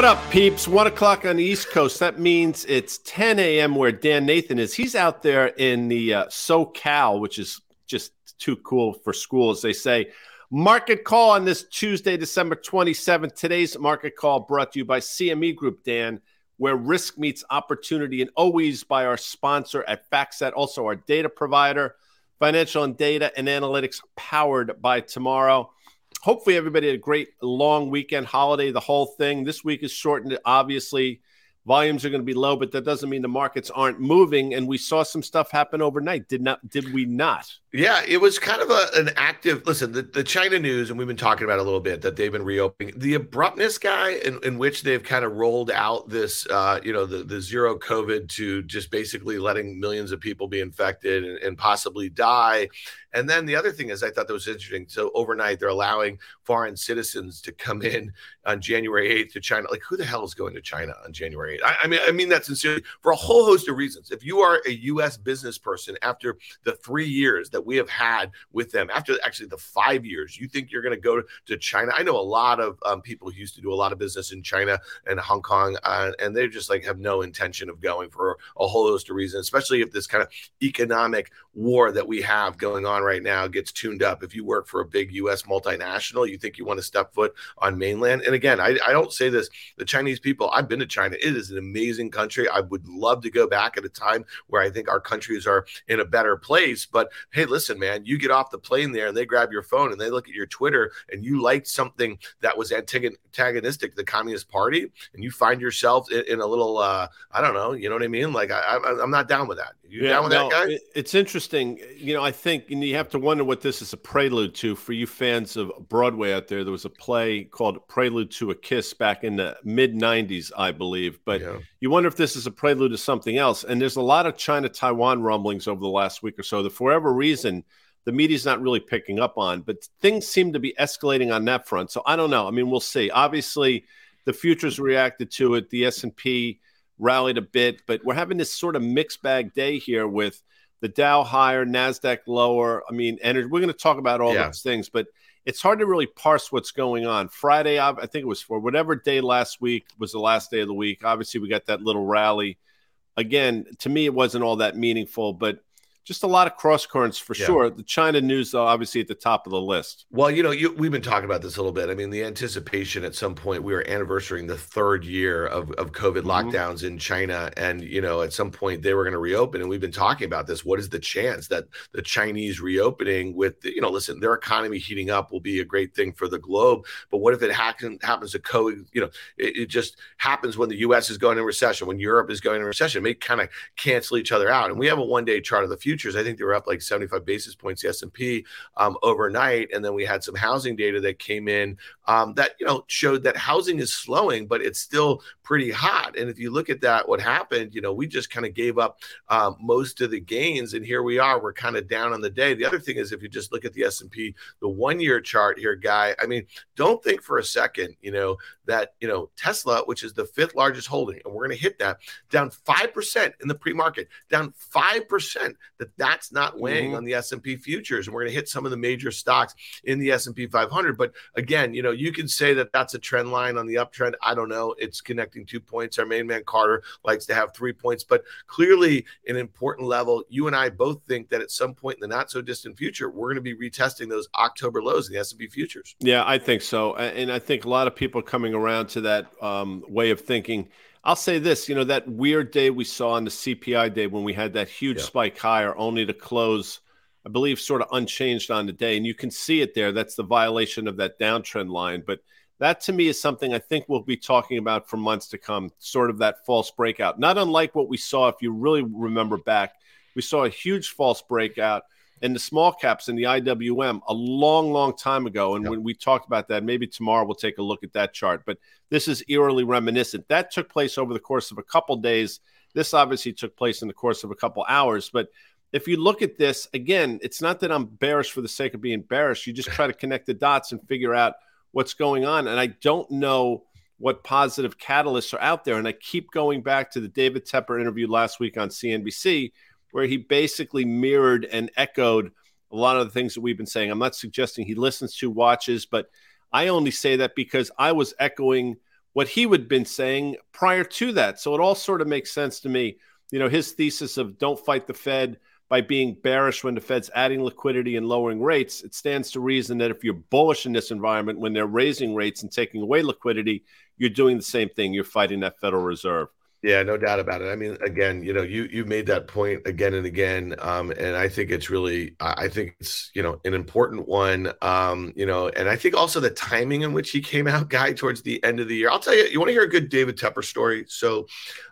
What up, peeps? One o'clock on the East Coast. That means it's 10 a.m. where Dan Nathan is. He's out there in the uh, SoCal, which is just too cool for school, as they say. Market call on this Tuesday, December 27th. Today's market call brought to you by CME Group, Dan, where risk meets opportunity, and always by our sponsor at FactSet, also our data provider, financial and data and analytics powered by tomorrow hopefully everybody had a great long weekend holiday the whole thing. This week is shortened obviously volumes are going to be low but that doesn't mean the markets aren't moving and we saw some stuff happen overnight did not did we not yeah, it was kind of a, an active listen. The, the China news, and we've been talking about a little bit that they've been reopening. The abruptness, guy, in, in which they've kind of rolled out this, uh, you know, the, the zero COVID to just basically letting millions of people be infected and, and possibly die. And then the other thing is, I thought that was interesting. So overnight, they're allowing foreign citizens to come in on January 8th to China. Like, who the hell is going to China on January 8th? I, I mean, I mean that sincerely for a whole host of reasons. If you are a U.S. business person after the three years that we have had with them after actually the five years. You think you're going to go to China? I know a lot of um, people who used to do a lot of business in China and Hong Kong, uh, and they just like have no intention of going for a whole host of reasons, especially if this kind of economic war that we have going on right now gets tuned up. If you work for a big U.S. multinational, you think you want to step foot on mainland. And again, I, I don't say this, the Chinese people, I've been to China. An amazing country. I would love to go back at a time where I think our countries are in a better place. But hey, listen, man, you get off the plane there and they grab your phone and they look at your Twitter and you liked something that was antagonistic to the Communist Party and you find yourself in, in a little, uh, I don't know, you know what I mean? Like, I, am not down with that. You yeah, down with no, that guy? It's interesting. You know, I think, and you have to wonder what this is a prelude to for you fans of Broadway out there. There was a play called Prelude to a Kiss back in the mid 90s, I believe. But yeah. you wonder if this is a prelude to something else. And there's a lot of China Taiwan rumblings over the last week or so that, for whatever reason, the media's not really picking up on, but things seem to be escalating on that front. So I don't know. I mean, we'll see. Obviously, the futures reacted to it. The S&P rallied a bit, but we're having this sort of mixed bag day here with the Dow higher, Nasdaq lower. I mean, energy. We're going to talk about all yeah. those things, but it's hard to really parse what's going on. Friday, I think it was for whatever day last week was the last day of the week. Obviously, we got that little rally. Again, to me, it wasn't all that meaningful, but just a lot of cross currents for yeah. sure. The China news, though, obviously at the top of the list. Well, you know, you, we've been talking about this a little bit. I mean, the anticipation at some point we were anniversarying the third year of, of COVID mm-hmm. lockdowns in China. And, you know, at some point they were going to reopen. And we've been talking about this. What is the chance that the Chinese reopening with, the, you know, listen, their economy heating up will be a great thing for the globe. But what if it happen, happens to co, you know, it, it just happens when the US is going in recession, when Europe is going in recession, it may kind of cancel each other out. And we have a one day chart of the future futures. I think they were up like 75 basis points, the S&P um, overnight. And then we had some housing data that came in um, that, you know, showed that housing is slowing, but it's still pretty hot. And if you look at that, what happened, you know, we just kind of gave up um, most of the gains. And here we are, we're kind of down on the day. The other thing is if you just look at the S&P, the one year chart here, guy, I mean, don't think for a second, you know, that, you know, Tesla, which is the fifth largest holding, and we're going to hit that down 5% in the pre-market, down 5% that that's not weighing mm-hmm. on the S&P futures and we're going to hit some of the major stocks in the S&P 500 but again you know you can say that that's a trend line on the uptrend. I don't know. It's connecting two points. Our main man Carter likes to have three points. But clearly an important level you and I both think that at some point in the not so distant future we're going to be retesting those October lows in the S&P futures. Yeah I think so. And I think a lot of people coming around to that um, way of thinking I'll say this, you know, that weird day we saw on the CPI day when we had that huge yeah. spike higher, only to close, I believe, sort of unchanged on the day. And you can see it there. That's the violation of that downtrend line. But that to me is something I think we'll be talking about for months to come, sort of that false breakout. Not unlike what we saw, if you really remember back, we saw a huge false breakout in the small caps in the IWM a long, long time ago. And yep. when we talked about that, maybe tomorrow we'll take a look at that chart. But this is eerily reminiscent. That took place over the course of a couple days. This obviously took place in the course of a couple hours. But if you look at this again, it's not that I'm bearish for the sake of being bearish. You just try to connect the dots and figure out what's going on. And I don't know what positive catalysts are out there. And I keep going back to the David Tepper interview last week on CNBC where he basically mirrored and echoed a lot of the things that we've been saying. I'm not suggesting he listens to, watches, but I only say that because I was echoing what he would been saying prior to that. So it all sort of makes sense to me. You know, his thesis of don't fight the Fed by being bearish when the Fed's adding liquidity and lowering rates, it stands to reason that if you're bullish in this environment when they're raising rates and taking away liquidity, you're doing the same thing. You're fighting that Federal Reserve. Yeah, no doubt about it. I mean, again, you know, you you made that point again and again, um, and I think it's really, I think it's you know an important one, um, you know, and I think also the timing in which he came out, guy, towards the end of the year. I'll tell you, you want to hear a good David Tepper story? So,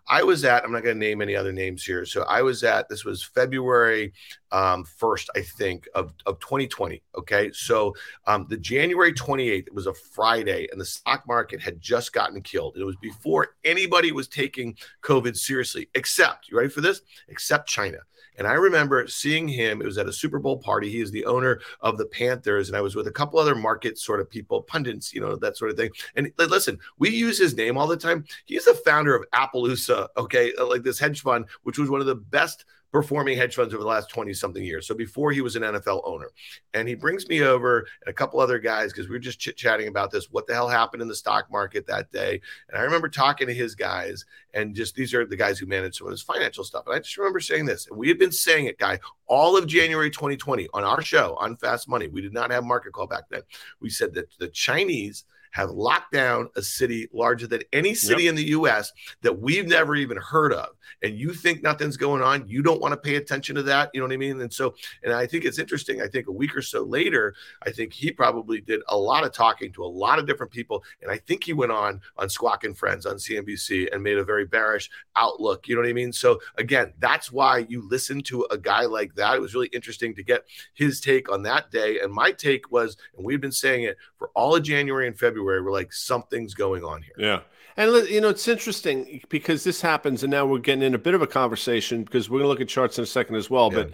I was at, I'm not going to name any other names here. So I was at, this was February um, 1st, I think, of, of 2020. Okay. So um, the January 28th, it was a Friday, and the stock market had just gotten killed. It was before anybody was taking COVID seriously, except, you ready for this? Except China. And I remember seeing him. It was at a Super Bowl party. He is the owner of the Panthers, and I was with a couple other market sort of people, pundits, you know, that sort of thing. And listen, we use his name all the time. He's the founder of Appaloosa, okay, uh, like this hedge fund, which was one of the best performing hedge funds over the last 20 something years. So before he was an NFL owner. And he brings me over and a couple other guys because we were just chit chatting about this. What the hell happened in the stock market that day? And I remember talking to his guys, and just these are the guys who manage some of his financial stuff. And I just remember saying this, and we had been saying it, guy, all of January 2020 on our show on Fast Money. We did not have market call back then. We said that the Chinese have locked down a city larger than any city yep. in the US that we've never even heard of. And you think nothing's going on, you don't want to pay attention to that. You know what I mean? And so, and I think it's interesting. I think a week or so later, I think he probably did a lot of talking to a lot of different people. And I think he went on on Squawk and Friends on CNBC and made a very bearish outlook. You know what I mean? So, again, that's why you listen to a guy like that. It was really interesting to get his take on that day. And my take was, and we've been saying it for all of January and February we're like, something's going on here. Yeah. And you know, it's interesting because this happens, and now we're getting in a bit of a conversation because we're going to look at charts in a second as well. Yeah. But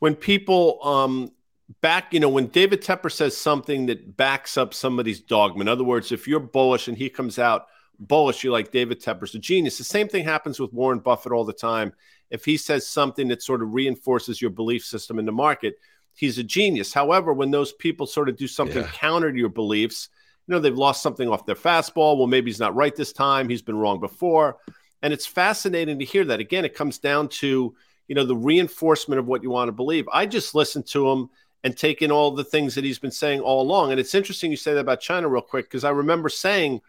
when people um, back, you know, when David Tepper says something that backs up somebody's dogma, in other words, if you're bullish and he comes out bullish, you're like David Tepper's a genius. The same thing happens with Warren Buffett all the time. If he says something that sort of reinforces your belief system in the market, he's a genius. However, when those people sort of do something yeah. counter to your beliefs, you know, they've lost something off their fastball. Well, maybe he's not right this time. He's been wrong before. And it's fascinating to hear that. Again, it comes down to, you know, the reinforcement of what you want to believe. I just listened to him and take in all the things that he's been saying all along. And it's interesting you say that about China real quick, because I remember saying,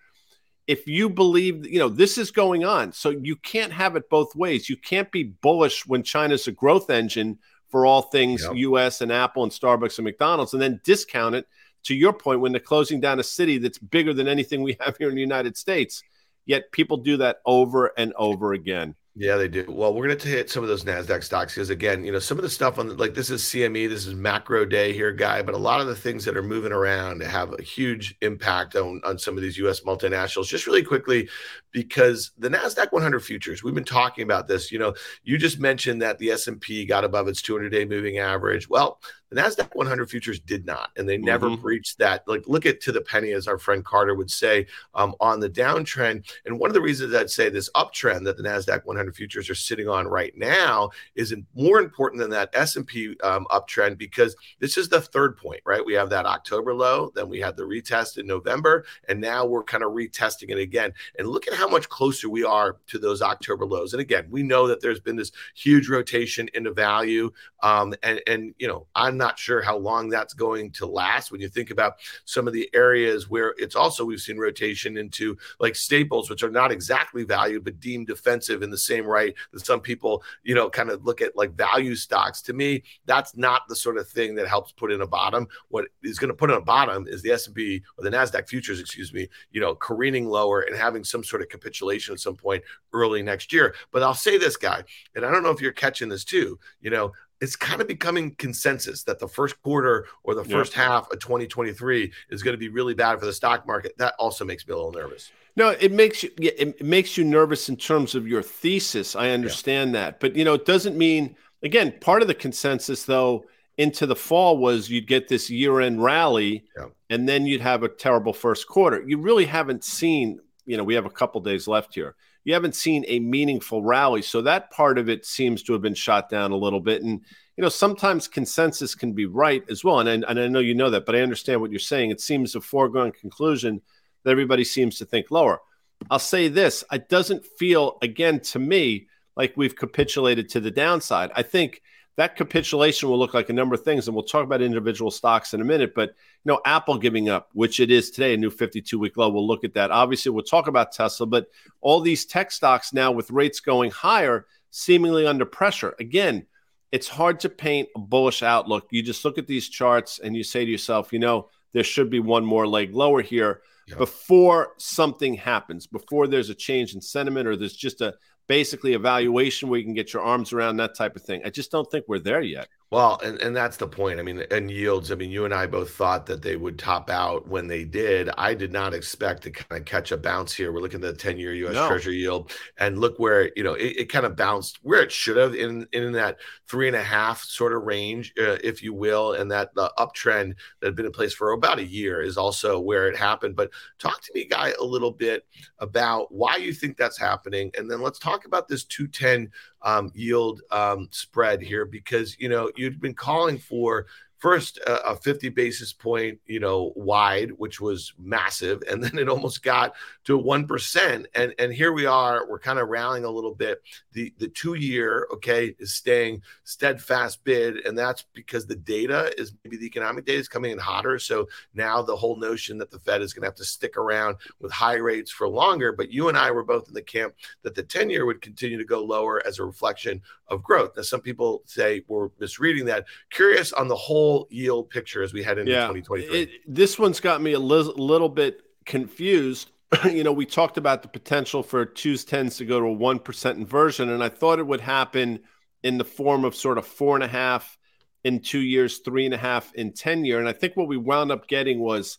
if you believe, you know, this is going on. So you can't have it both ways. You can't be bullish when China's a growth engine for all things yep. US and Apple and Starbucks and McDonald's and then discount it to your point, when they're closing down a city that's bigger than anything we have here in the United States, yet people do that over and over again. Yeah, they do. Well, we're going to hit some of those Nasdaq stocks because, again, you know, some of the stuff on like this is CME, this is macro day here, guy. But a lot of the things that are moving around have a huge impact on on some of these U.S. multinationals. Just really quickly, because the Nasdaq 100 futures, we've been talking about this. You know, you just mentioned that the S and P got above its 200 day moving average. Well, the Nasdaq 100 futures did not, and they never mm-hmm. breached that. Like, look at to the penny, as our friend Carter would say, um, on the downtrend. And one of the reasons I'd say this uptrend that the Nasdaq 100 futures are sitting on right now is more important than that S&P um, uptrend because this is the third point, right? We have that October low, then we had the retest in November, and now we're kind of retesting it again. And look at how much closer we are to those October lows. And again, we know that there's been this huge rotation into value, um, and and you know I'm not sure how long that's going to last. When you think about some of the areas where it's also we've seen rotation into like staples, which are not exactly valued but deemed defensive in the same right that some people, you know, kind of look at like value stocks. To me, that's not the sort of thing that helps put in a bottom. What is going to put in a bottom is the S&P or the Nasdaq futures, excuse me, you know, careening lower and having some sort of capitulation at some point early next year. But I'll say this guy, and I don't know if you're catching this too, you know, it's kind of becoming consensus that the first quarter or the first half of 2023 is going to be really bad for the stock market. That also makes me a little nervous. No, it makes you it makes you nervous in terms of your thesis. I understand yeah. that, but you know, it doesn't mean again. Part of the consensus, though, into the fall was you'd get this year-end rally, yeah. and then you'd have a terrible first quarter. You really haven't seen. You know, we have a couple days left here you haven't seen a meaningful rally. So that part of it seems to have been shot down a little bit. And, you know, sometimes consensus can be right as well. And, and, I know you know that, but I understand what you're saying. It seems a foregone conclusion that everybody seems to think lower. I'll say this: it doesn't feel again to me like we've capitulated to the downside. I think that capitulation will look like a number of things, and we'll talk about individual stocks in a minute. But you know, Apple giving up, which it is today, a new 52 week low. We'll look at that. Obviously, we'll talk about Tesla, but all these tech stocks now with rates going higher, seemingly under pressure. Again, it's hard to paint a bullish outlook. You just look at these charts and you say to yourself, you know, there should be one more leg lower here yeah. before something happens, before there's a change in sentiment or there's just a basically evaluation where you can get your arms around that type of thing. I just don't think we're there yet. Well, and, and that's the point. I mean, and yields, I mean, you and I both thought that they would top out when they did. I did not expect to kind of catch a bounce here. We're looking at the 10 year US no. Treasury yield and look where, you know, it, it, kind of bounced where it should have in, in that three and a half sort of range, uh, if you will. And that the uptrend that had been in place for about a year is also where it happened. But talk to me, Guy, a little bit about why you think that's happening. And then let's talk about this 210 um, yield um, spread here because you know you'd been calling for first a, a 50 basis point you know wide which was massive and then it almost got to 1% and and here we are we're kind of rallying a little bit. The the two year okay is staying steadfast bid and that's because the data is maybe the economic data is coming in hotter. So now the whole notion that the fed is going to have to stick around with high rates for longer but you and i were both in the camp that the 10 year would continue to go lower as a reflection of growth. Now some people say we're misreading that. Curious on the whole whole yield picture as we head into yeah, 2023? It, this one's got me a li- little bit confused. you know, we talked about the potential for twos tens to go to a one percent inversion, and I thought it would happen in the form of sort of four and a half in two years, three and a half in ten year, and I think what we wound up getting was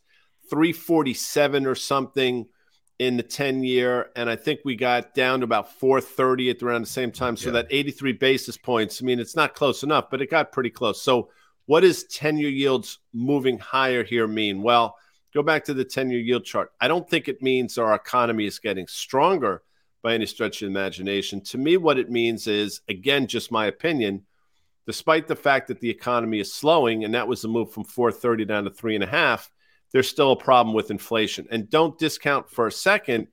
three forty seven or something in the 10 year and i think we got down to about 430 at around the same time so yeah. that 83 basis points i mean it's not close enough but it got pretty close so what does 10 year yields moving higher here mean? Well, go back to the 10 year yield chart. I don't think it means our economy is getting stronger by any stretch of imagination. To me, what it means is, again, just my opinion, despite the fact that the economy is slowing, and that was the move from 430 down to three and a half, there's still a problem with inflation. And don't discount for a second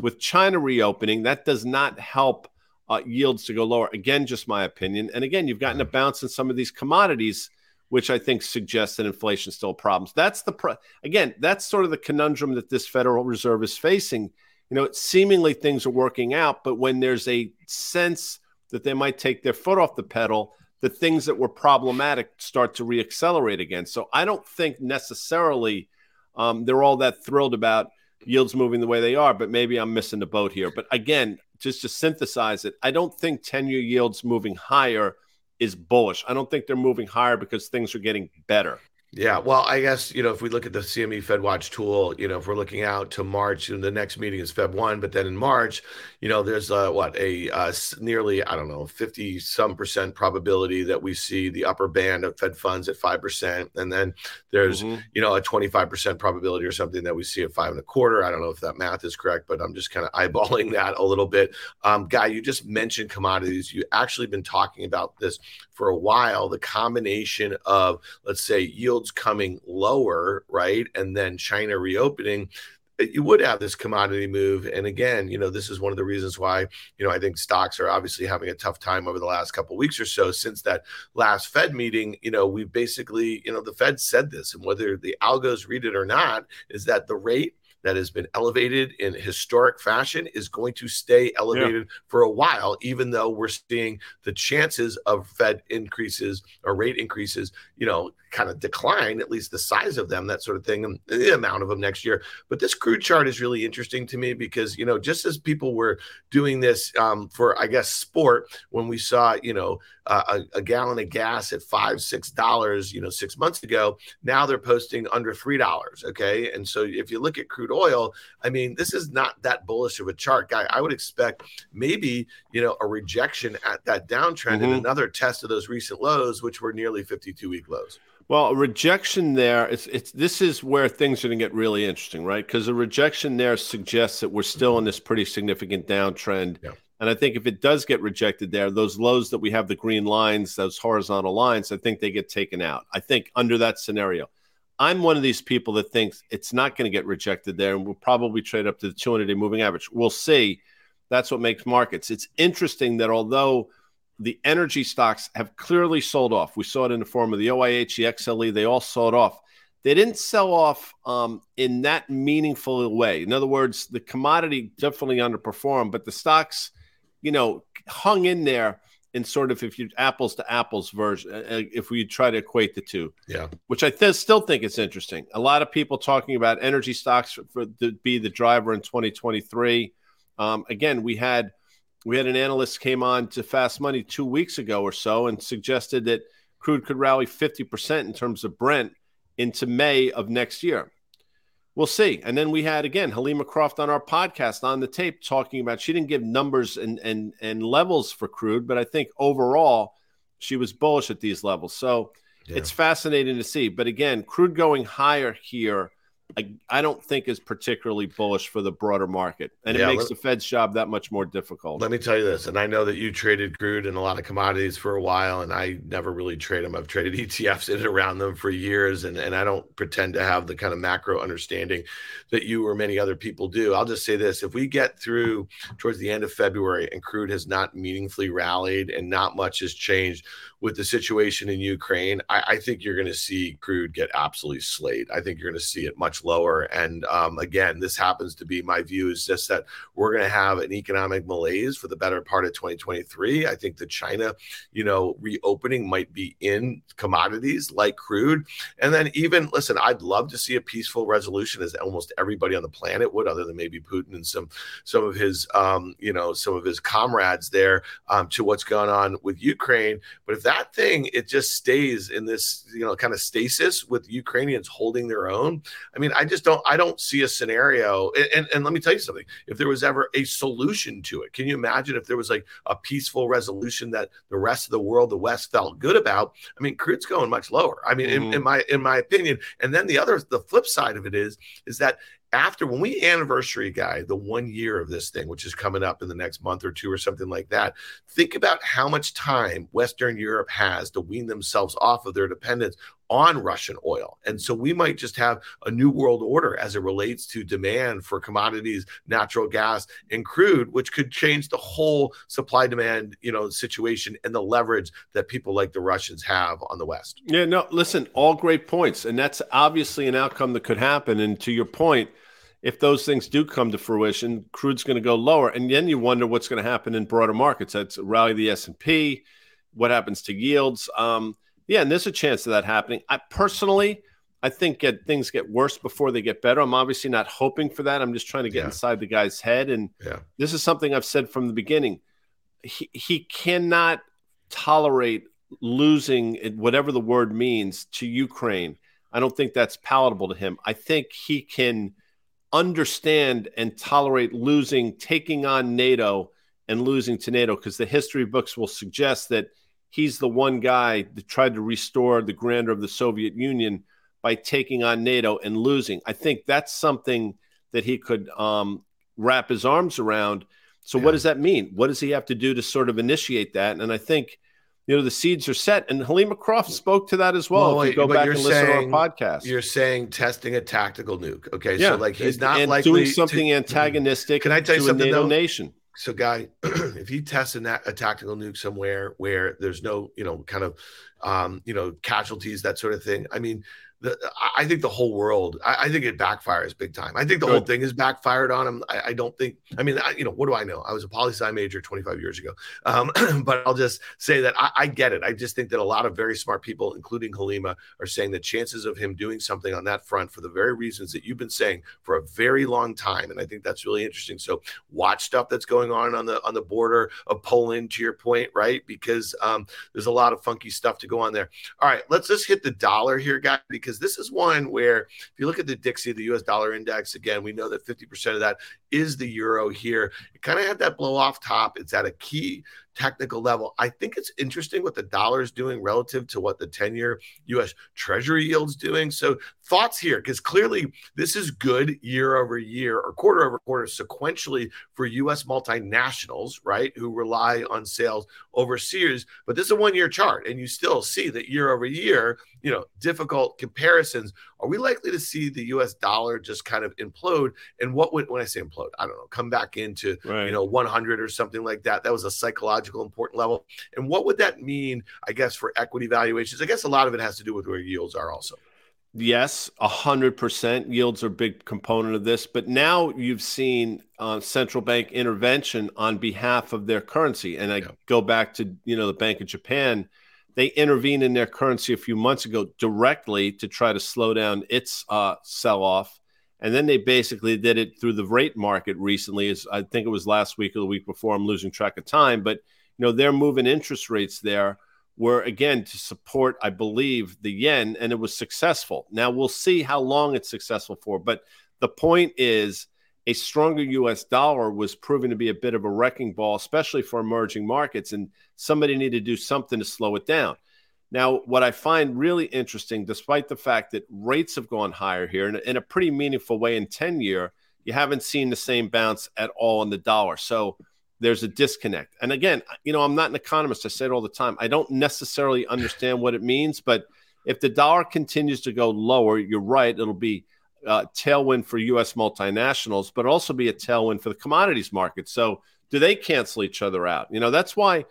with China reopening, that does not help uh, yields to go lower. Again, just my opinion. And again, you've gotten a bounce in some of these commodities which I think suggests that inflation is still a problem. So that's the pro- again, that's sort of the conundrum that this Federal Reserve is facing. You know, it seemingly things are working out, but when there's a sense that they might take their foot off the pedal, the things that were problematic start to reaccelerate again. So I don't think necessarily um, they're all that thrilled about yields moving the way they are, but maybe I'm missing the boat here. But again, just to synthesize it, I don't think 10 year yields moving higher is bullish. I don't think they're moving higher because things are getting better. Yeah, well, I guess you know if we look at the CME Fed Watch tool, you know if we're looking out to March, and the next meeting is Feb one, but then in March, you know there's a, what a uh, nearly I don't know fifty some percent probability that we see the upper band of Fed funds at five percent, and then there's mm-hmm. you know a twenty five percent probability or something that we see at five and a quarter. I don't know if that math is correct, but I'm just kind of eyeballing that a little bit. Um, Guy, you just mentioned commodities. You actually been talking about this for a while. The combination of let's say yield yields coming lower, right? And then China reopening, eh, you would have this commodity move. And again, you know, this is one of the reasons why, you know, I think stocks are obviously having a tough time over the last couple weeks or so since that last Fed meeting. You know, we basically, you know, the Fed said this, and whether the algos read it or not, is that the rate that has been elevated in historic fashion is going to stay elevated yeah. for a while, even though we're seeing the chances of Fed increases or rate increases, you know, kind of decline, at least the size of them, that sort of thing, and the amount of them next year. But this crude chart is really interesting to me because, you know, just as people were doing this um, for, I guess, sport, when we saw, you know, uh, a, a, gallon of gas at five, six dollars, you know, six months ago, now they're posting under three dollars. Okay. And so if you look at crude oil, I mean, this is not that bullish of a chart, guy. I would expect maybe, you know, a rejection at that downtrend mm-hmm. and another test of those recent lows, which were nearly 52 week lows. Well, a rejection there, it's, it's this is where things are going to get really interesting, right? Because a rejection there suggests that we're still in this pretty significant downtrend. Yeah. And I think if it does get rejected there, those lows that we have the green lines, those horizontal lines, I think they get taken out. I think under that scenario. I'm one of these people that thinks it's not going to get rejected there, and we'll probably trade up to the 200 day moving average. We'll see. That's what makes markets. It's interesting that although the energy stocks have clearly sold off, we saw it in the form of the OIH, the XLE, they all sold off. They didn't sell off um, in that meaningful way. In other words, the commodity definitely underperformed, but the stocks, you know, hung in there in sort of if you apples to apples version uh, uh, if we try to equate the two. Yeah. Which i th- still think is interesting. A lot of people talking about energy stocks for, for to be the driver in 2023 um, again we had we had an analyst came on to fast money two weeks ago or so and suggested that crude could rally 50% in terms of brent into may of next year We'll see. And then we had again Helima Croft on our podcast on the tape talking about she didn't give numbers and and and levels for crude, but I think overall she was bullish at these levels. So yeah. it's fascinating to see. But again, crude going higher here I, I don't think is particularly bullish for the broader market, and yeah, it makes let, the Fed's job that much more difficult. Let me tell you this, and I know that you traded crude and a lot of commodities for a while, and I never really trade them. I've traded ETFs in and around them for years, and, and I don't pretend to have the kind of macro understanding that you or many other people do. I'll just say this: if we get through towards the end of February and crude has not meaningfully rallied and not much has changed, with the situation in Ukraine, I, I think you're going to see crude get absolutely slayed. I think you're going to see it much lower. And um, again, this happens to be my view is just that we're going to have an economic malaise for the better part of 2023. I think the China, you know, reopening might be in commodities like crude. And then even listen, I'd love to see a peaceful resolution, as almost everybody on the planet would, other than maybe Putin and some some of his, um, you know, some of his comrades there um, to what's going on with Ukraine. But if that thing it just stays in this you know kind of stasis with Ukrainians holding their own. I mean, I just don't I don't see a scenario. And, and, and let me tell you something: if there was ever a solution to it, can you imagine if there was like a peaceful resolution that the rest of the world, the West, felt good about? I mean, crude's going much lower. I mean, mm-hmm. in, in my in my opinion. And then the other the flip side of it is is that after when we anniversary guy the one year of this thing which is coming up in the next month or two or something like that think about how much time western europe has to wean themselves off of their dependence on russian oil and so we might just have a new world order as it relates to demand for commodities natural gas and crude which could change the whole supply demand you know situation and the leverage that people like the russians have on the west yeah no listen all great points and that's obviously an outcome that could happen and to your point if those things do come to fruition, crude's going to go lower, and then you wonder what's going to happen in broader markets. That's rally the S and P. What happens to yields? Um, yeah, and there's a chance of that happening. I personally, I think get, things get worse before they get better. I'm obviously not hoping for that. I'm just trying to get yeah. inside the guy's head, and yeah. this is something I've said from the beginning. He he cannot tolerate losing whatever the word means to Ukraine. I don't think that's palatable to him. I think he can understand and tolerate losing, taking on NATO and losing to NATO, because the history books will suggest that he's the one guy that tried to restore the grandeur of the Soviet Union by taking on NATO and losing. I think that's something that he could um, wrap his arms around. So, yeah. what does that mean? What does he have to do to sort of initiate that? And I think you know the seeds are set and Helima Croft spoke to that as well, well if you go back and saying, listen to our podcast you're saying testing a tactical nuke okay yeah. so like he's not and likely doing something to, antagonistic can I tell you something NATO though? nation so guy if he tests a, a tactical nuke somewhere where there's no you know kind of um you know casualties that sort of thing I mean the, I think the whole world, I, I, think it backfires big time. I think the Good. whole thing is backfired on him. I, I don't think, I mean, I, you know, what do I know? I was a poli sci major 25 years ago. Um, but I'll just say that I, get it. I just think that a lot of very smart people, including Helima, are saying the chances of him doing something on that front for the very reasons that you've been saying for a very long time. And I think that's really interesting. So watch stuff that's going on on the on the border of Poland, to your point, right? Because um, there's a lot of funky stuff to go on there. All right, let's just hit the dollar here, guys, because because this is one where if you look at the Dixie, the US dollar index, again, we know that 50% of that is the euro here. It kind of had that blow off top. It's at a key technical level. I think it's interesting what the dollar is doing relative to what the 10 year US Treasury yield's doing. So, thoughts here, because clearly this is good year over year or quarter over quarter sequentially for US multinationals, right, who rely on sales overseas. But this is a one year chart, and you still see that year over year, you know, difficult comparisons, are we likely to see the US dollar just kind of implode? And what would, when I say implode, I don't know, come back into, right. you know, 100 or something like that? That was a psychological important level. And what would that mean, I guess, for equity valuations? I guess a lot of it has to do with where yields are also. Yes, a hundred percent yields are a big component of this. But now you've seen uh, central bank intervention on behalf of their currency, and I yeah. go back to you know the Bank of Japan. They intervened in their currency a few months ago directly to try to slow down its uh, sell off, and then they basically did it through the rate market recently. As I think it was last week or the week before. I'm losing track of time, but you know they're moving interest rates there were again to support, I believe, the yen, and it was successful. Now we'll see how long it's successful for. But the point is, a stronger US dollar was proving to be a bit of a wrecking ball, especially for emerging markets, and somebody needed to do something to slow it down. Now, what I find really interesting, despite the fact that rates have gone higher here in a, in a pretty meaningful way in 10 year, you haven't seen the same bounce at all in the dollar. So there's a disconnect. And again, you know, I'm not an economist. I say it all the time. I don't necessarily understand what it means, but if the dollar continues to go lower, you're right. It'll be a tailwind for U.S. multinationals, but also be a tailwind for the commodities market. So, do they cancel each other out? You know, that's why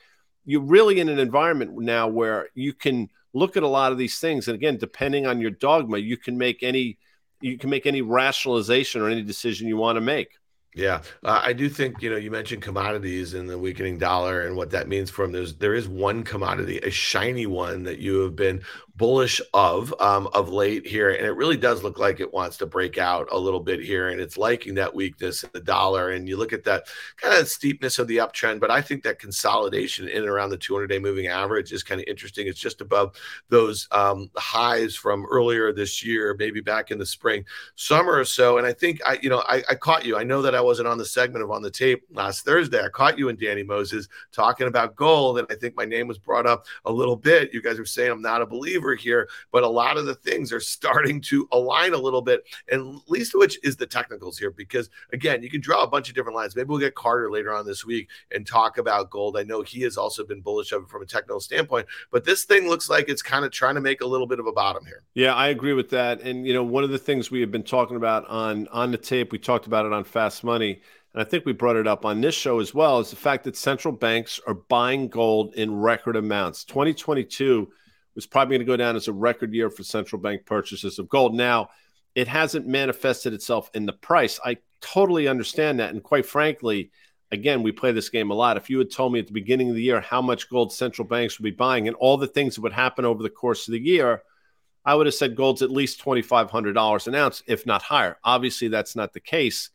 you're really in an environment now where you can look at a lot of these things, and again, depending on your dogma, you can make any you can make any rationalization or any decision you want to make. Yeah, uh, I do think you know you mentioned commodities and the weakening dollar and what that means for them. There's there is one commodity, a shiny one that you have been bullish of um, of late here, and it really does look like it wants to break out a little bit here, and it's liking that weakness in the dollar. And you look at that kind of steepness of the uptrend, but I think that consolidation in and around the 200-day moving average is kind of interesting. It's just above those um, highs from earlier this year, maybe back in the spring, summer or so. And I think I, you know, I, I caught you. I know that I wasn't on the segment of on the tape last Thursday. I caught you and Danny Moses talking about gold, and I think my name was brought up a little bit. You guys are saying I'm not a believer here, but a lot of the things are starting to align a little bit, and least of which is the technicals here. Because again, you can draw a bunch of different lines. Maybe we'll get Carter later on this week and talk about gold. I know he has also been bullish of it from a technical standpoint, but this thing looks like it's kind of trying to make a little bit of a bottom here. Yeah, I agree with that. And you know, one of the things we have been talking about on on the tape, we talked about it on Fast Money and I think we brought it up on this show as well, is the fact that central banks are buying gold in record amounts. 2022 was probably going to go down as a record year for central bank purchases of gold. Now, it hasn't manifested itself in the price. I totally understand that. And quite frankly, again, we play this game a lot. If you had told me at the beginning of the year how much gold central banks would be buying and all the things that would happen over the course of the year, I would have said gold's at least $2,500 an ounce, if not higher. Obviously, that's not the case,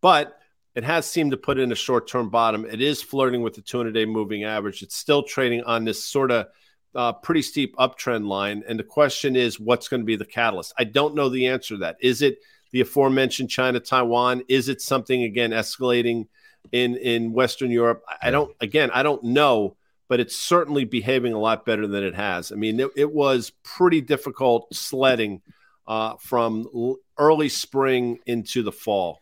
but it has seemed to put in a short term bottom. It is flirting with the 200 day moving average. It's still trading on this sort of uh, pretty steep uptrend line. And the question is, what's going to be the catalyst? I don't know the answer to that. Is it the aforementioned China, Taiwan? Is it something again escalating in in Western Europe? I don't. Again, I don't know, but it's certainly behaving a lot better than it has. I mean, it, it was pretty difficult sledding uh, from early spring into the fall.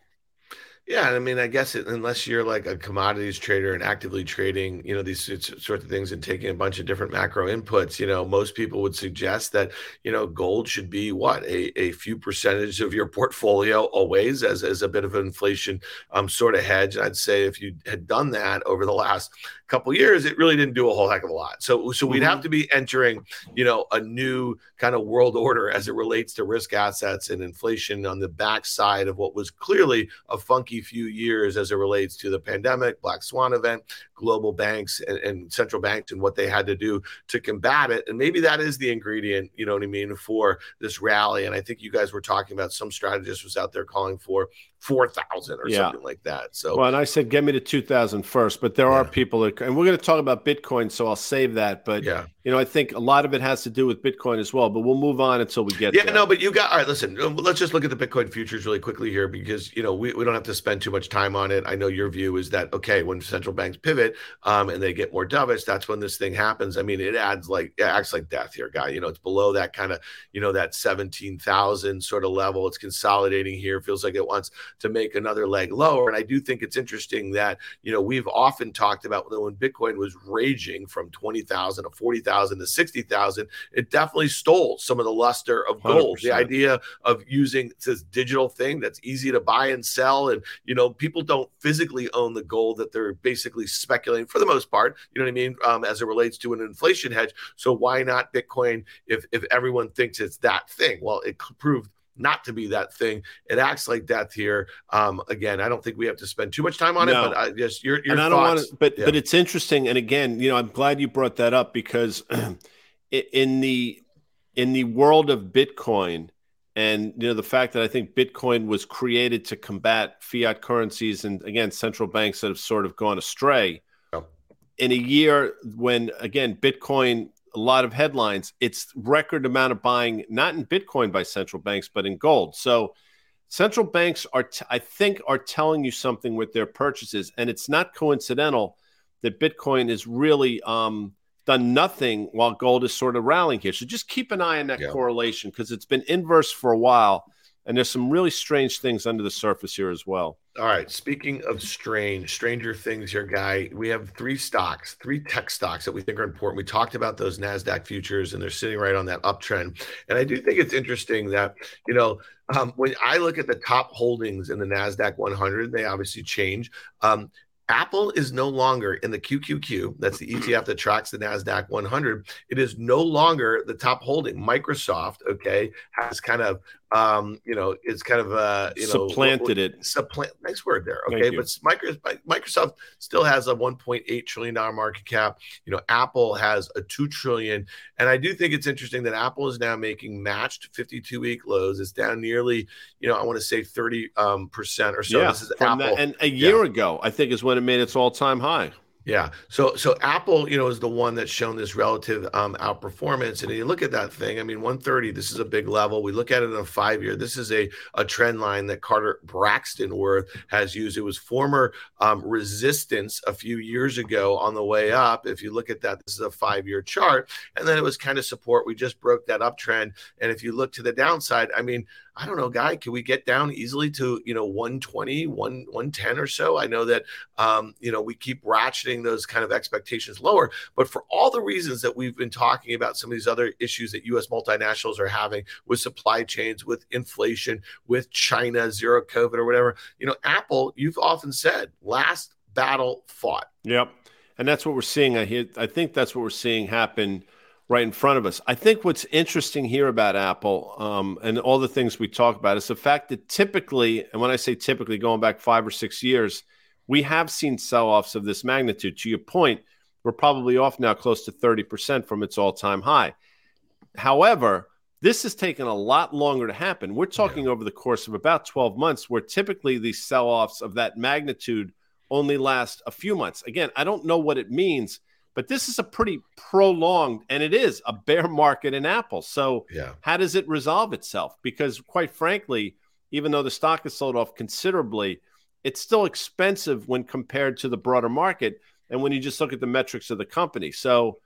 Yeah, I mean, I guess it, unless you're like a commodities trader and actively trading, you know, these sorts of things and taking a bunch of different macro inputs, you know, most people would suggest that, you know, gold should be what a, a few percentage of your portfolio always as, as a bit of an inflation um, sort of hedge. I'd say if you had done that over the last couple years, it really didn't do a whole heck of a lot. So, so we'd have mm-hmm. to be entering, you know, a new kind of world order as it relates to risk assets and inflation on the backside of what was clearly a funky few years as it relates to the pandemic, black swan event, global banks and, and central banks and what they had to do to combat it. And maybe that is the ingredient, you know what I mean, for this rally. And I think you guys were talking about some strategist was out there calling for 4,000 or yeah. something like that. So, well, and I said, get me to 2,000 first, but there yeah. are people that, and we're going to talk about Bitcoin, so I'll save that. But, yeah. you know, I think a lot of it has to do with Bitcoin as well, but we'll move on until we get Yeah, there. no, but you got, all right, listen, um, let's just look at the Bitcoin futures really quickly here because, you know, we, we don't have to spend too much time on it. I know your view is that, okay, when central banks pivot, it um, and they get more dovish, that's when this thing happens. I mean, it adds like it acts like death here, guy. You know, it's below that kind of you know that seventeen thousand sort of level. It's consolidating here. Feels like it wants to make another leg lower. And I do think it's interesting that you know we've often talked about when Bitcoin was raging from twenty thousand to forty thousand to sixty thousand, it definitely stole some of the luster of gold. 100%. The idea of using this digital thing that's easy to buy and sell, and you know people don't physically own the gold that they're basically speculating for the most part. You know what I mean? Um, as it relates to an inflation hedge. So why not Bitcoin if if everyone thinks it's that thing? Well, it proved not to be that thing. It acts like death here. Um, again, I don't think we have to spend too much time on no. it, but I just your your and I don't want but yeah. but it's interesting. And again, you know, I'm glad you brought that up because in the in the world of Bitcoin, and you know the fact that I think Bitcoin was created to combat fiat currencies and again central banks that have sort of gone astray. In a year when again Bitcoin a lot of headlines, it's record amount of buying not in Bitcoin by central banks but in gold. So central banks are t- I think are telling you something with their purchases and it's not coincidental that Bitcoin is really um, done nothing while gold is sort of rallying here. So just keep an eye on that yeah. correlation because it's been inverse for a while. And there's some really strange things under the surface here as well. All right. Speaking of strange, stranger things here, guy, we have three stocks, three tech stocks that we think are important. We talked about those NASDAQ futures and they're sitting right on that uptrend. And I do think it's interesting that, you know, um, when I look at the top holdings in the NASDAQ 100, they obviously change. Um, Apple is no longer in the QQQ. That's the ETF that tracks the NASDAQ 100. It is no longer the top holding. Microsoft, okay, has kind of um, you know, it's kind of uh, you know, supplanted it. Supplant, nice word there. Okay, but Microsoft still has a 1.8 trillion dollar market cap. You know, Apple has a two trillion, and I do think it's interesting that Apple is now making matched 52 week lows. It's down nearly, you know, I want to say 30 um, percent or so. Yeah, this is Apple, that, and a year yeah. ago, I think is when it made its all time high. Yeah. So so Apple, you know, is the one that's shown this relative um, outperformance. And you look at that thing, I mean, 130, this is a big level. We look at it in a five year. This is a, a trend line that Carter Braxton Worth has used. It was former um, resistance a few years ago on the way up. If you look at that, this is a five year chart. And then it was kind of support. We just broke that uptrend. And if you look to the downside, I mean, I don't know, guy, can we get down easily to, you know, 120, 1, 110 or so? I know that, um, you know, we keep ratcheting those kind of expectations lower, but for all the reasons that we've been talking about, some of these other issues that U.S. multinationals are having with supply chains, with inflation, with China, zero COVID or whatever, you know, Apple, you've often said, last battle fought. Yep. And that's what we're seeing. I, hear, I think that's what we're seeing happen – right in front of us. I think what's interesting here about Apple um, and all the things we talk about is the fact that typically, and when I say typically, going back five or six years, we have seen sell offs of this magnitude. To your point, we're probably off now close to 30% from its all time high. However, this has taken a lot longer to happen. We're talking yeah. over the course of about 12 months, where typically these sell offs of that magnitude only last a few months. Again, I don't know what it means but this is a pretty prolonged, and it is a bear market in Apple. So, yeah. how does it resolve itself? Because, quite frankly, even though the stock has sold off considerably, it's still expensive when compared to the broader market. And when you just look at the metrics of the company. So,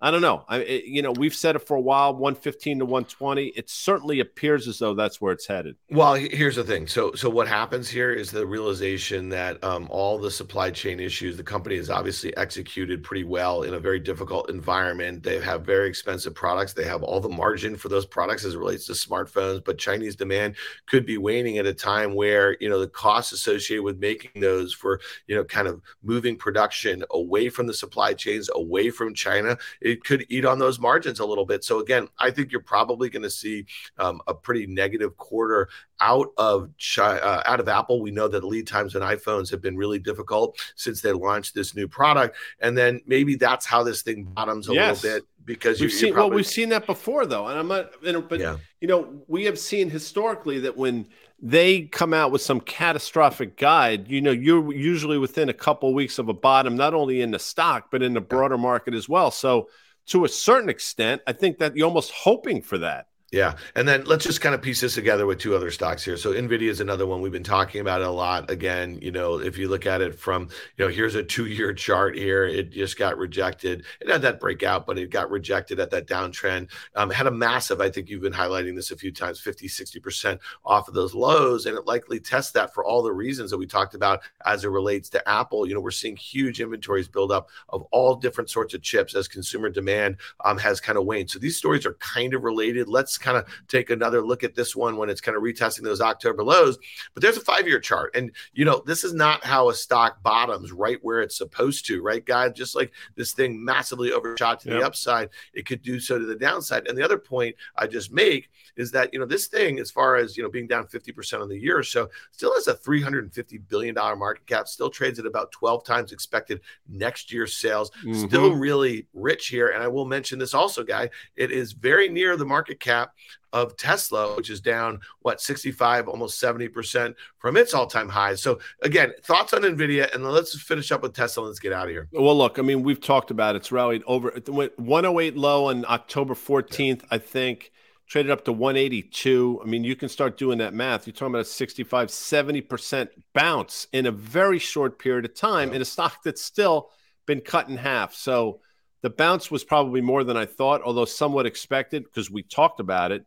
I don't know. I, it, you know, we've said it for a while, 115 to 120. It certainly appears as though that's where it's headed. Well, here's the thing. So, so what happens here is the realization that um, all the supply chain issues, the company has obviously executed pretty well in a very difficult environment. They have very expensive products. They have all the margin for those products as it relates to smartphones, but Chinese demand could be waning at a time where, you know, the costs associated with making those for, you know, kind of moving production away from the supply chains, away from China it could eat on those margins a little bit. So again, I think you're probably going to see um, a pretty negative quarter out of China, uh, out of Apple. We know that lead times on iPhones have been really difficult since they launched this new product, and then maybe that's how this thing bottoms a yes. little bit because we've seen probably... well we've seen that before though, and I'm not, know, but yeah. you know we have seen historically that when they come out with some catastrophic guide, you know, you're usually within a couple weeks of a bottom, not only in the stock, but in the broader market as well. So, to a certain extent, I think that you're almost hoping for that. Yeah. And then let's just kind of piece this together with two other stocks here. So Nvidia is another one we've been talking about a lot. Again, you know, if you look at it from, you know, here's a two-year chart here. It just got rejected. It had that breakout, but it got rejected at that downtrend. Um, had a massive, I think you've been highlighting this a few times, 50, 60% off of those lows. And it likely tests that for all the reasons that we talked about as it relates to Apple. You know, we're seeing huge inventories build up of all different sorts of chips as consumer demand um, has kind of waned. So these stories are kind of related. Let's kind of take another look at this one when it's kind of retesting those October lows. But there's a five year chart. And, you know, this is not how a stock bottoms right where it's supposed to, right, guys? Just like this thing massively overshot to yep. the upside, it could do so to the downside. And the other point I just make is that, you know, this thing, as far as, you know, being down 50% on the year or so, still has a $350 billion market cap, still trades at about 12 times expected next year's sales, mm-hmm. still really rich here. And I will mention this also, guy, it is very near the market cap of Tesla, which is down what 65, almost 70% from its all-time highs. So again, thoughts on Nvidia, and then let's finish up with Tesla. Let's get out of here. Well, look, I mean, we've talked about it. it's rallied over it went 108 low on October 14th, yeah. I think. Traded up to 182. I mean, you can start doing that math. You're talking about a 65, 70% bounce in a very short period of time yeah. in a stock that's still been cut in half. So the bounce was probably more than I thought, although somewhat expected because we talked about it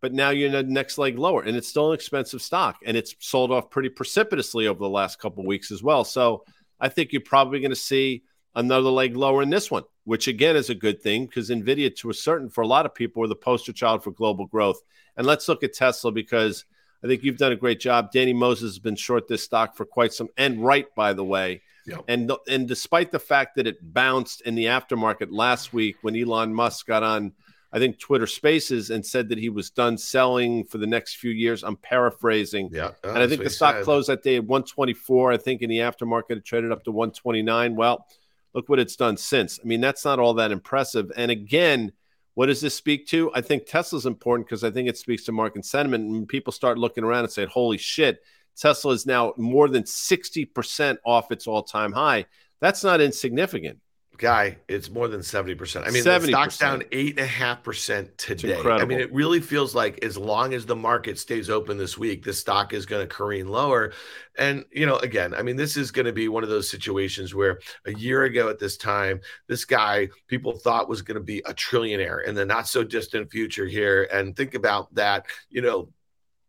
but now you're in the next leg lower and it's still an expensive stock and it's sold off pretty precipitously over the last couple weeks as well. So i think you're probably going to see another leg lower in this one which again is a good thing because nvidia to a certain for a lot of people are the poster child for global growth. And let's look at tesla because i think you've done a great job. Danny moses has been short this stock for quite some and right by the way Yep. And and despite the fact that it bounced in the aftermarket last week when Elon Musk got on I think Twitter Spaces and said that he was done selling for the next few years. I'm paraphrasing. Yeah, and I think the stock said. closed that day at 124. I think in the aftermarket it traded up to 129. Well, look what it's done since. I mean, that's not all that impressive. And again, what does this speak to? I think Tesla's important because I think it speaks to market sentiment. And people start looking around and say, "Holy shit, Tesla is now more than 60% off its all-time high." That's not insignificant guy, it's more than 70%. I mean, 70%. the stock's down 8.5% today. I mean, it really feels like as long as the market stays open this week, the stock is going to careen lower. And, you know, again, I mean, this is going to be one of those situations where a year ago at this time, this guy people thought was going to be a trillionaire in the not so distant future here. And think about that, you know,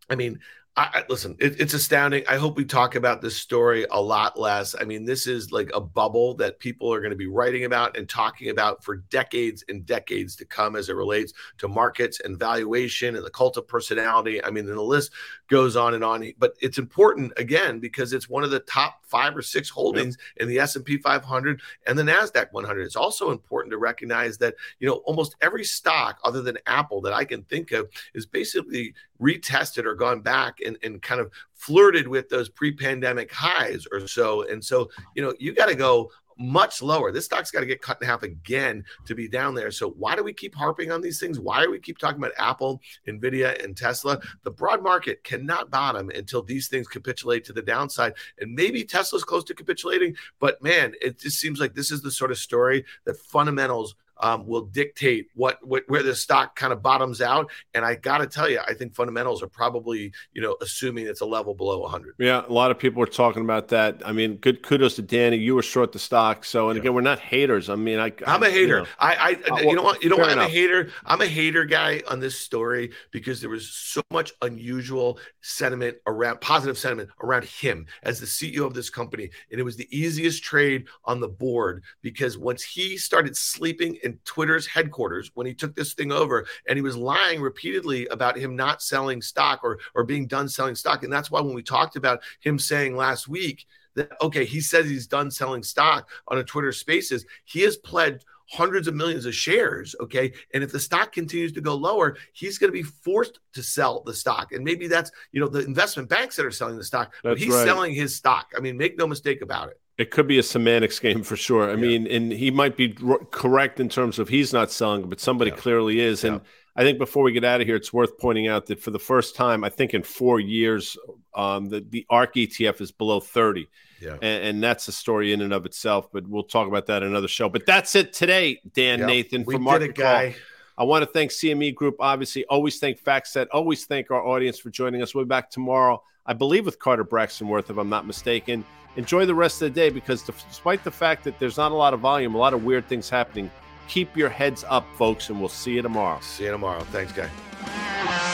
I mean, I, listen, it, it's astounding. I hope we talk about this story a lot less. I mean, this is like a bubble that people are going to be writing about and talking about for decades and decades to come as it relates to markets and valuation and the cult of personality. I mean, the list goes on and on. But it's important again because it's one of the top five or six holdings yep. in the S&P 500 and the Nasdaq 100. It's also important to recognize that you know almost every stock other than Apple that I can think of is basically retested or gone back and, and kind of flirted with those pre-pandemic highs or so. And so, you know, you got to go much lower. This stock's got to get cut in half again to be down there. So why do we keep harping on these things? Why do we keep talking about Apple, Nvidia, and Tesla? The broad market cannot bottom until these things capitulate to the downside. And maybe Tesla's close to capitulating, but man, it just seems like this is the sort of story that fundamentals um, will dictate what, what where the stock kind of bottoms out. And I got to tell you, I think fundamentals are probably you know assuming it's a level below 100. Yeah, a lot of people are talking about that. I mean, good kudos to Danny. You were short the stock, so and yeah. again, we're not haters. I mean, I I'm a hater. You know, I I uh, well, you know what you know what I'm enough. a hater. I'm a hater guy on this story because there was so much unusual sentiment around positive sentiment around him as the CEO of this company, and it was the easiest trade on the board because once he started sleeping and in Twitter's headquarters when he took this thing over, and he was lying repeatedly about him not selling stock or or being done selling stock. And that's why when we talked about him saying last week that okay, he says he's done selling stock on a Twitter Spaces, he has pledged hundreds of millions of shares. Okay. And if the stock continues to go lower, he's going to be forced to sell the stock. And maybe that's, you know, the investment banks that are selling the stock, that's but he's right. selling his stock. I mean, make no mistake about it. It could be a semantics game for sure. I yeah. mean, and he might be r- correct in terms of he's not selling, but somebody yeah. clearly is. And I think before we get out of here, it's worth pointing out that for the first time, I think in four years, um, the, the ARK ETF is below 30. Yeah. And, and, that's a story in and of itself, but we'll talk about that in another show. But that's it today, Dan Nathan we from Market it, guy. I want to thank CME Group, obviously. Always thank FactSet. Always thank our audience for joining us. We'll be back tomorrow, I believe, with Carter Braxton Worth, if I'm not mistaken. Enjoy the rest of the day because despite the fact that there's not a lot of volume, a lot of weird things happening, keep your heads up, folks, and we'll see you tomorrow. See you tomorrow. Thanks, guy.